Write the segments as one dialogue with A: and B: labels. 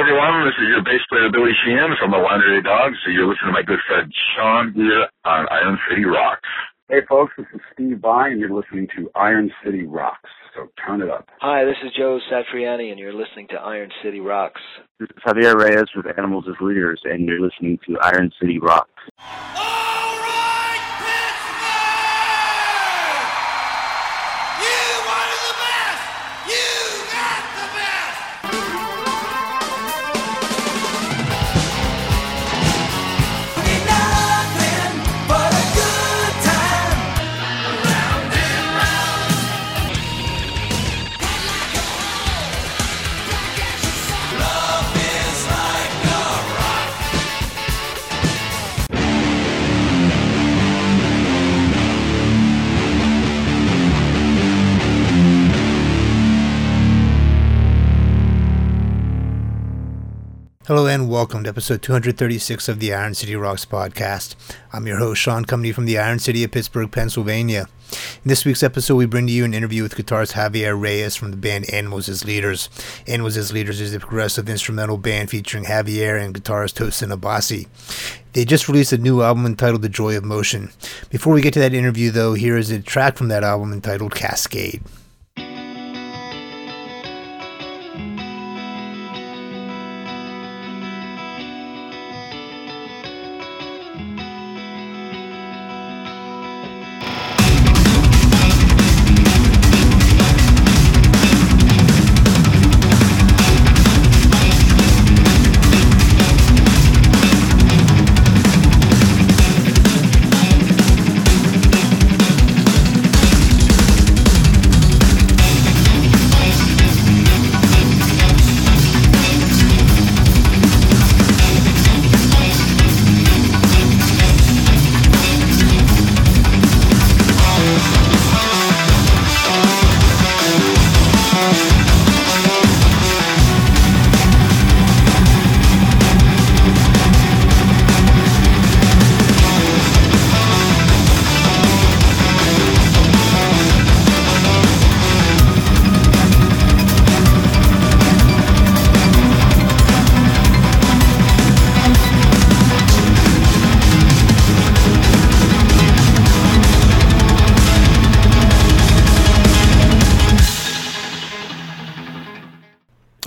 A: everyone. This is your bass player Billy Sheehan from the Winery Dogs. So you're listening to my good friend Sean here on Iron City Rocks.
B: Hey folks, this is Steve Vai and you're listening to Iron City Rocks. So turn it up.
C: Hi, this is Joe Satriani and you're listening to Iron City Rocks.
D: This is Javier Reyes with Animals as Leaders and you're listening to Iron City Rocks. Oh!
E: Hello and welcome to episode 236 of the Iron City Rocks podcast. I'm your host, Sean Company from the Iron City of Pittsburgh, Pennsylvania. In this week's episode, we bring to you an interview with guitarist Javier Reyes from the band Animals as Leaders. Animals as Leaders is a progressive instrumental band featuring Javier and guitarist Tosin Abasi. They just released a new album entitled The Joy of Motion. Before we get to that interview, though, here is a track from that album entitled Cascade.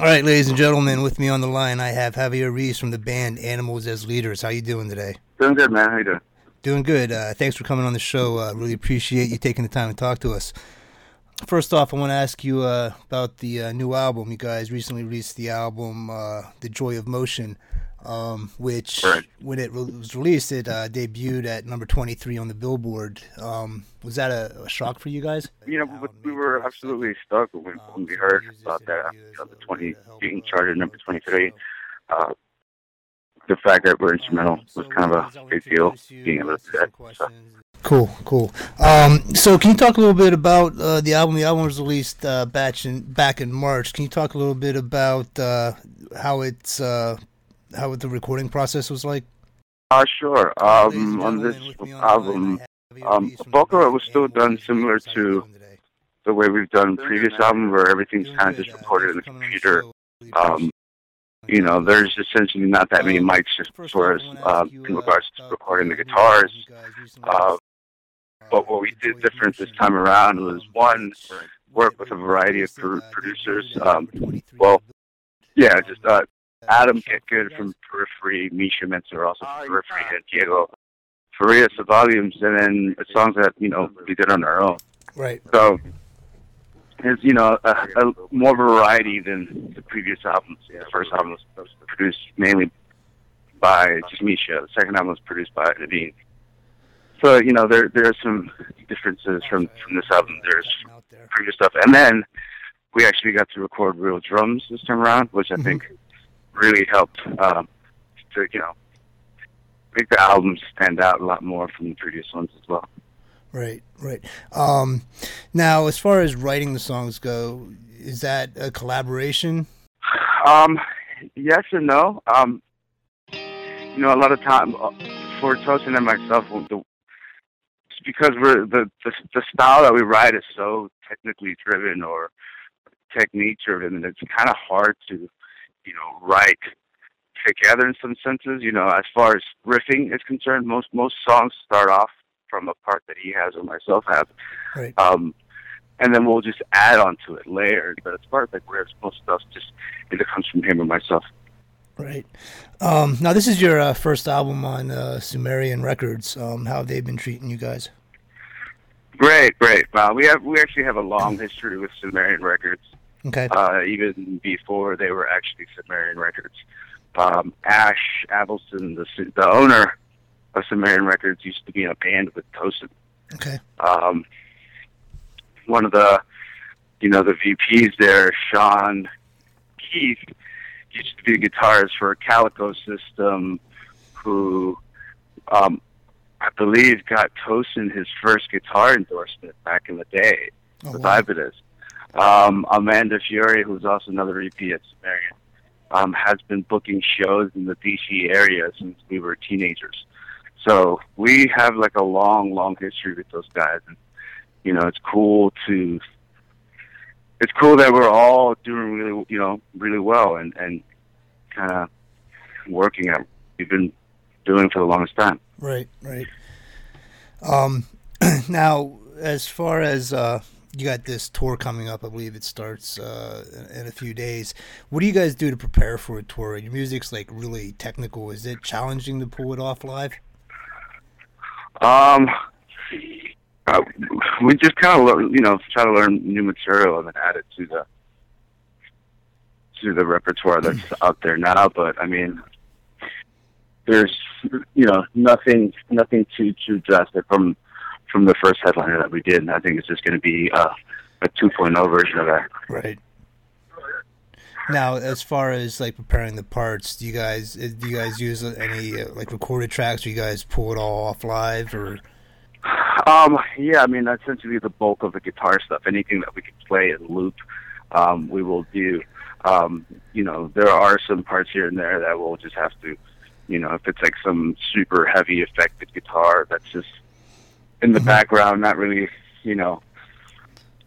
E: All right, ladies and gentlemen, with me on the line, I have Javier Reyes from the band Animals as Leaders. How you doing today?
D: Doing good, man. How you doing?
E: Doing good. Uh, thanks for coming on the show. Uh, really appreciate you taking the time to talk to us. First off, I want to ask you uh, about the uh, new album. You guys recently released the album uh, "The Joy of Motion," um, which,
D: Right.
E: when it re- was released, it uh, debuted at number twenty-three on the Billboard. Um, was that a, a shock for you guys?
D: You know, we, we were absolutely stuck when, when we heard about that. The 20 being charted at number 23. Uh, the fact that we're instrumental was kind of a big deal. Being able to do that. So,
E: Cool, cool. Um, so, can you talk a little bit about uh, the album? The album was released uh, batch in, back in March. Can you talk a little bit about uh, how it's uh, how the recording process was like?
D: uh, sure. Um, on this album, um, it was still done similar to the way we've done previous album, where everything's kind of just recorded in the computer. Um, you know, there's essentially not that many mics as far as uh, in regards to recording the guitars. Uh, but what we did different this time around was one, work with a variety of pro- producers. Um, well, yeah, just uh, Adam Good from Periphery, Misha Mansoor also from Periphery, and Diego Farias of Volumes, and then the songs that you know we did on our own.
E: Right.
D: So it's you know a, a more variety than the previous albums. The first album was, was produced mainly by just Misha. The second album was produced by Navene. So you know there there are some differences from from this album. There's previous stuff, and then we actually got to record real drums this time around, which I mm-hmm. think really helped um, to you know make the album stand out a lot more from the previous ones as well.
E: Right, right. Um, now, as far as writing the songs go, is that a collaboration?
D: Um, yes and no. Um, you know, a lot of time uh, for Tosin and myself, the, it's because we're the, the the style that we write is so technically driven or technique driven, and it's kind of hard to you know, write together in some senses. You know, as far as riffing is concerned, most most songs start off from a part that he has or myself have.
E: Right.
D: Um, and then we'll just add onto it layers. But as far as like riffs, most stuff just either comes from him or myself.
E: Right. Um, now, this is your uh, first album on uh, Sumerian Records. Um, how have they been treating you guys?
D: Great, great. Uh, we have we actually have a long history with Sumerian Records.
E: Okay.
D: Uh, even before they were actually Sumerian Records. Um, Ash Avildsen, the the owner of Sumerian Records, used to be in a band with Tosin.
E: Okay.
D: Um, one of the, you know, the VPs there, Sean Keith, used to be a guitarist for Calico System, who um, I believe got Tosin his first guitar endorsement back in the day
E: Oh,
D: with
E: wow.
D: Ibanez. Um, Amanda Fiore, who's also another VP at Sumerian, um, has been booking shows in the DC area since we were teenagers. So we have like a long, long history with those guys, and you know, it's cool to. It's cool that we're all doing really, you know, really well, and and kind of working at we've been doing for the longest time.
E: Right, right. Um, now, as far as uh, you got this tour coming up, I believe it starts uh, in, a few days. What do you guys do to prepare for a tour? Your music's like really technical. Is it challenging to pull it off live?
D: Um, uh, we just kind of you know, try to learn new material and then add it to the to the repertoire that's out there now. But I mean, there's you know nothing nothing too too drastic from from the first headliner that we did. And I think it's just going to be uh, a 2.0 version of that.
E: Right. Now, as far as like preparing the parts, do you guys uh, do you guys use any uh, like recorded tracks? Or you guys pull it all off live, or
D: Um, yeah, I mean, that's essentially the bulk of the guitar stuff, anything that we can play and loop, um, we will do. Um, you know, there are some parts here and there that we'll just have to, you know, if it's like some super heavy affected guitar that's just in the
E: Mhm.
D: background, not really, you know,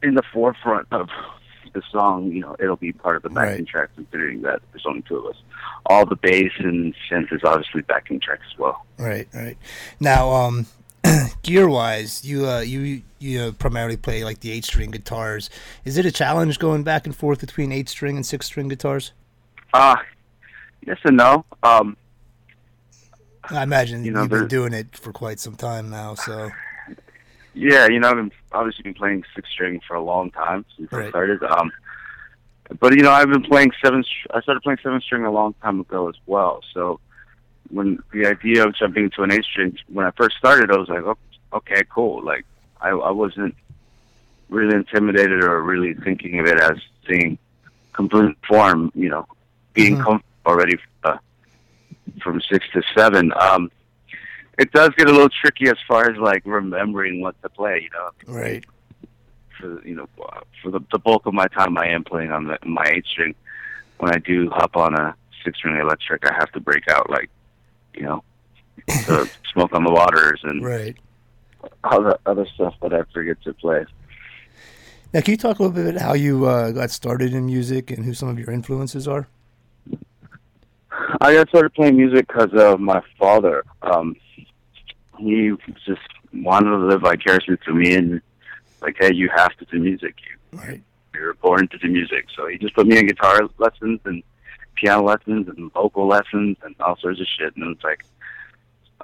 D: in the forefront of the song, you know, it'll be part of the backing
E: Right.
D: track considering that there's only two of us. All the bass and synth is obviously backing track as well.
E: right, right. Now, um, gear wise, you uh, you you uh, primarily play like the eight string guitars. Is it a challenge going back and forth between eight string and six string guitars?
D: Uh, yes and no. Um,
E: I imagine
D: You know,
E: you've been doing it for quite some time now. So
D: Yeah, you know, I've been obviously been playing six string for a long time since
E: Right.
D: I started. Um, but you know, I've been playing seven. I started playing seven string a long time ago as well. So when the idea of jumping to an eight string, when I first started, I was like, oh, okay, cool. Like I, I wasn't really intimidated or really thinking of it as seeing complete form. You know, being
E: Mhm.
D: comfortable already uh, from six to seven. Um, it does get a little tricky as far as like remembering what to play. You know,
E: right,
D: for you know for the, the bulk of my time, I am playing on the, my eight string. When I do hop on a six string electric, I have to break out like you know the smoke on the waters and
E: right.
D: all the other stuff that I forget to play.
E: Now, can you talk a little bit about how you uh, got started in music and who some of your influences are?
D: I got started playing music because of my father. Um, he just wanted to live vicariously through me, and like, hey, you have to do music. You
E: Right,
D: you're born to do music. So he just put me in guitar lessons and piano lessons and vocal lessons and all sorts of shit. And it's like,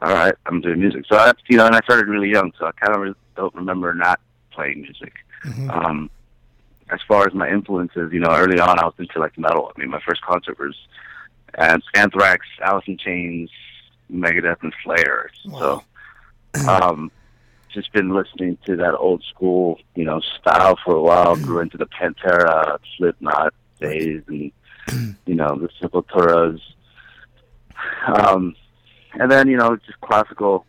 D: all right, I'm doing music. So that's you know, and I started really young, so I kind of re- don't remember not playing music.
E: hmm
D: Um, as far as my influences, you know, early on I was into like metal. I mean, my first concert was Anthrax, Alice in Chains, Megadeth, and Slayer.
E: Wow.
D: So, um, just been listening to that old school, you know, style for a while. Grew into the Pantera, Slipknot days, and you know the Sepulturas. Um, and then you know just classical,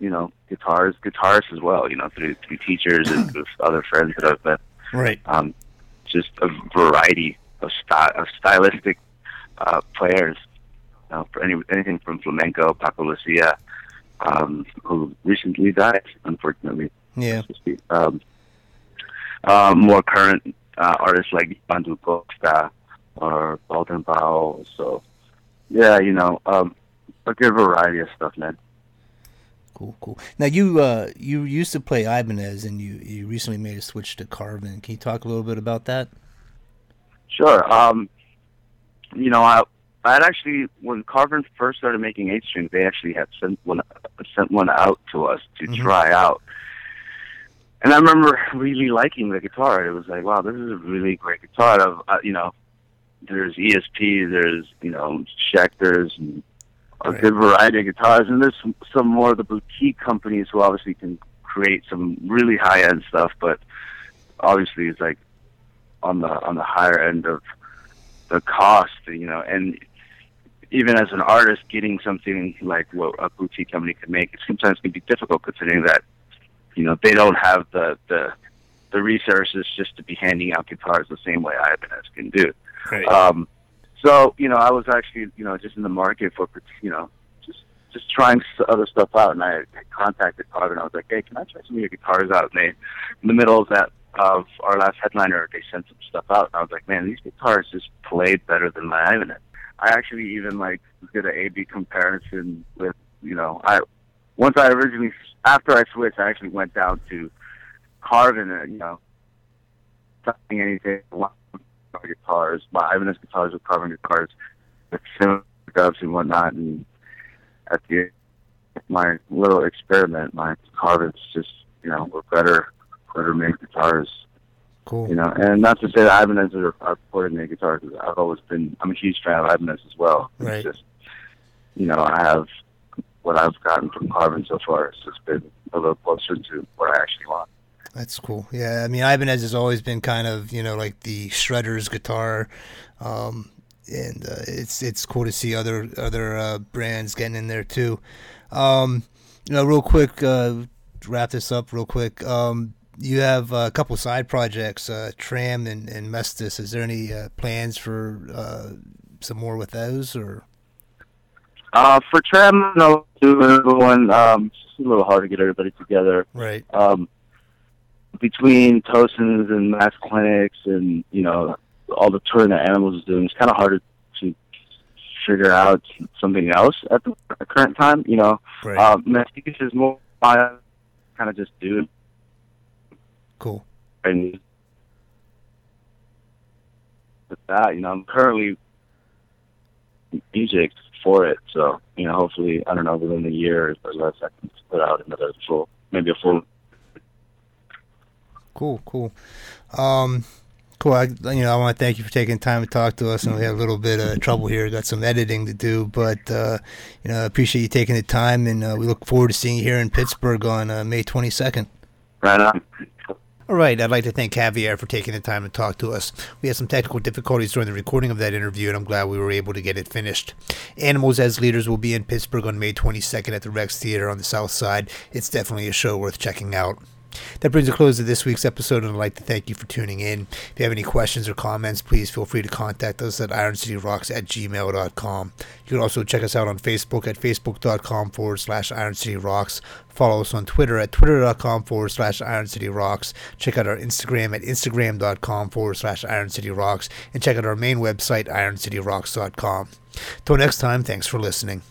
D: you know, guitars, guitarists as well. You know, through through teachers and with other friends that I've met
E: right,
D: um, just a variety of, sty- of stylistic uh, players. You know, for any anything from flamenco, Paco Lucia, um, who recently died, unfortunately.
E: yeah,
D: so to speak. Um, uh, more current uh, artists like Yamandu Costa, or Golden Bow. So, yeah, you know, um, a good variety of stuff, man.
E: Cool, cool. Now you uh, you used to play Ibanez, and you you recently made a switch to Carvin. Can you talk a little bit about that?
D: Sure. Um, you know, I I had actually when Carvin first started making eight strings, they actually had sent one sent one out to us to mm-hmm. try out. And I remember really liking the guitar. It was like, wow, this is a really great guitar. Of uh, you know, there's ESP, there's you know Schecters, and a right. good variety of guitars, and there's some, some more of the boutique companies who obviously can create some really high end stuff, but obviously it's like on the on the higher end of the cost, you know, and even as an artist, getting something like what a boutique company could make, it sometimes can be difficult considering that, you know, they don't have the the the resources just to be handing out guitars the same way Ibanez can do. Right. Um, so you know, I was actually you know just in the market for you know just just trying other stuff out, and I contacted Carvin. I was like, hey, can I try some of your guitars out? And they, in the middle of that of our last headliner, they sent some stuff out, and I was like, man, these guitars just played better than my Ibanez. I actually even like did an A/B comparison with you know I once I originally after I switched, I actually went down to Carvin and you know something anything guitars, my Ibanez guitars with Carvin guitars with similar dubs and whatnot, and at the my little experiment, my Carvins just you know were better better made guitars
E: Cool.
D: You know, and not to say that Ibanez are, are coordinated guitar because I've always been I'm a huge fan of Ibanez as well.
E: Right.
D: It's just you know I have what I've gotten from Carvin so far. It's just been a little closer to what I actually want.
E: That's cool. Yeah, I mean Ibanez has always been kind of you know like the shredder's guitar, um, and uh, it's it's cool to see other other uh, brands getting in there too. Um, you know, real quick, uh, wrap this up real quick. Um, you have a couple side projects, uh, Tram and, and Mestis. Is there any uh, plans for uh, some more with those, or?
D: Uh, for Tram, no, do another one. Um, it's a little hard to get everybody together.
E: Right.
D: Um, between Tosins and Mass Clinics, and you know all the touring that Animals is doing, it's kind of hard to figure out something else at the current time. You know,
E: right.
D: um, Mestis is more kind of just do
E: Cool.
D: And with that, you know, I'm currently music for it. So, you know, hopefully, I don't know, within a year or less, I can put out another full, maybe a full.
E: Cool, cool. Um, cool. I, you know, I want to thank you for taking time to talk to us. And we had a little bit of trouble here. Got some editing to do, but uh, you know, I appreciate you taking the time, and uh, we look forward to seeing you here in Pittsburgh on uh, May 22nd.
D: Right on.
E: All right, I'd like to thank Javier for taking the time to talk to us. We had some technical difficulties during the recording of that interview, and I'm glad we were able to get it finished. Animals as Leaders will be in Pittsburgh on May 22nd at the Rex Theater on the South Side. It's definitely a show worth checking out. That brings a close to this week's episode, and I'd like to thank you for tuning in. If you have any questions or comments, please feel free to contact us at ironcityrocks at gmail.com. You can also check us out on Facebook at facebook.com forward slash ironcityrocks. Follow us on Twitter at twitter.com forward slash ironcityrocks. Check out our Instagram at instagram.com forward slash ironcityrocks. And check out our main website, ironcityrocks.com. Till next time, thanks for listening.